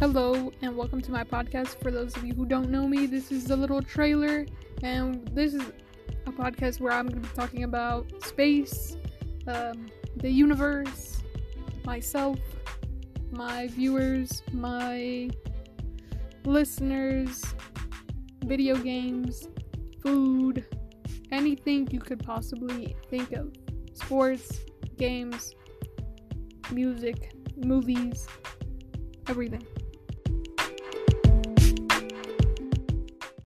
Hello, and welcome to my podcast. For those of you who don't know me, this is a little trailer, and this is a podcast where I'm going to be talking about space, um, the universe, myself, my viewers, my listeners, video games, food, anything you could possibly think of sports, games, music, movies, everything.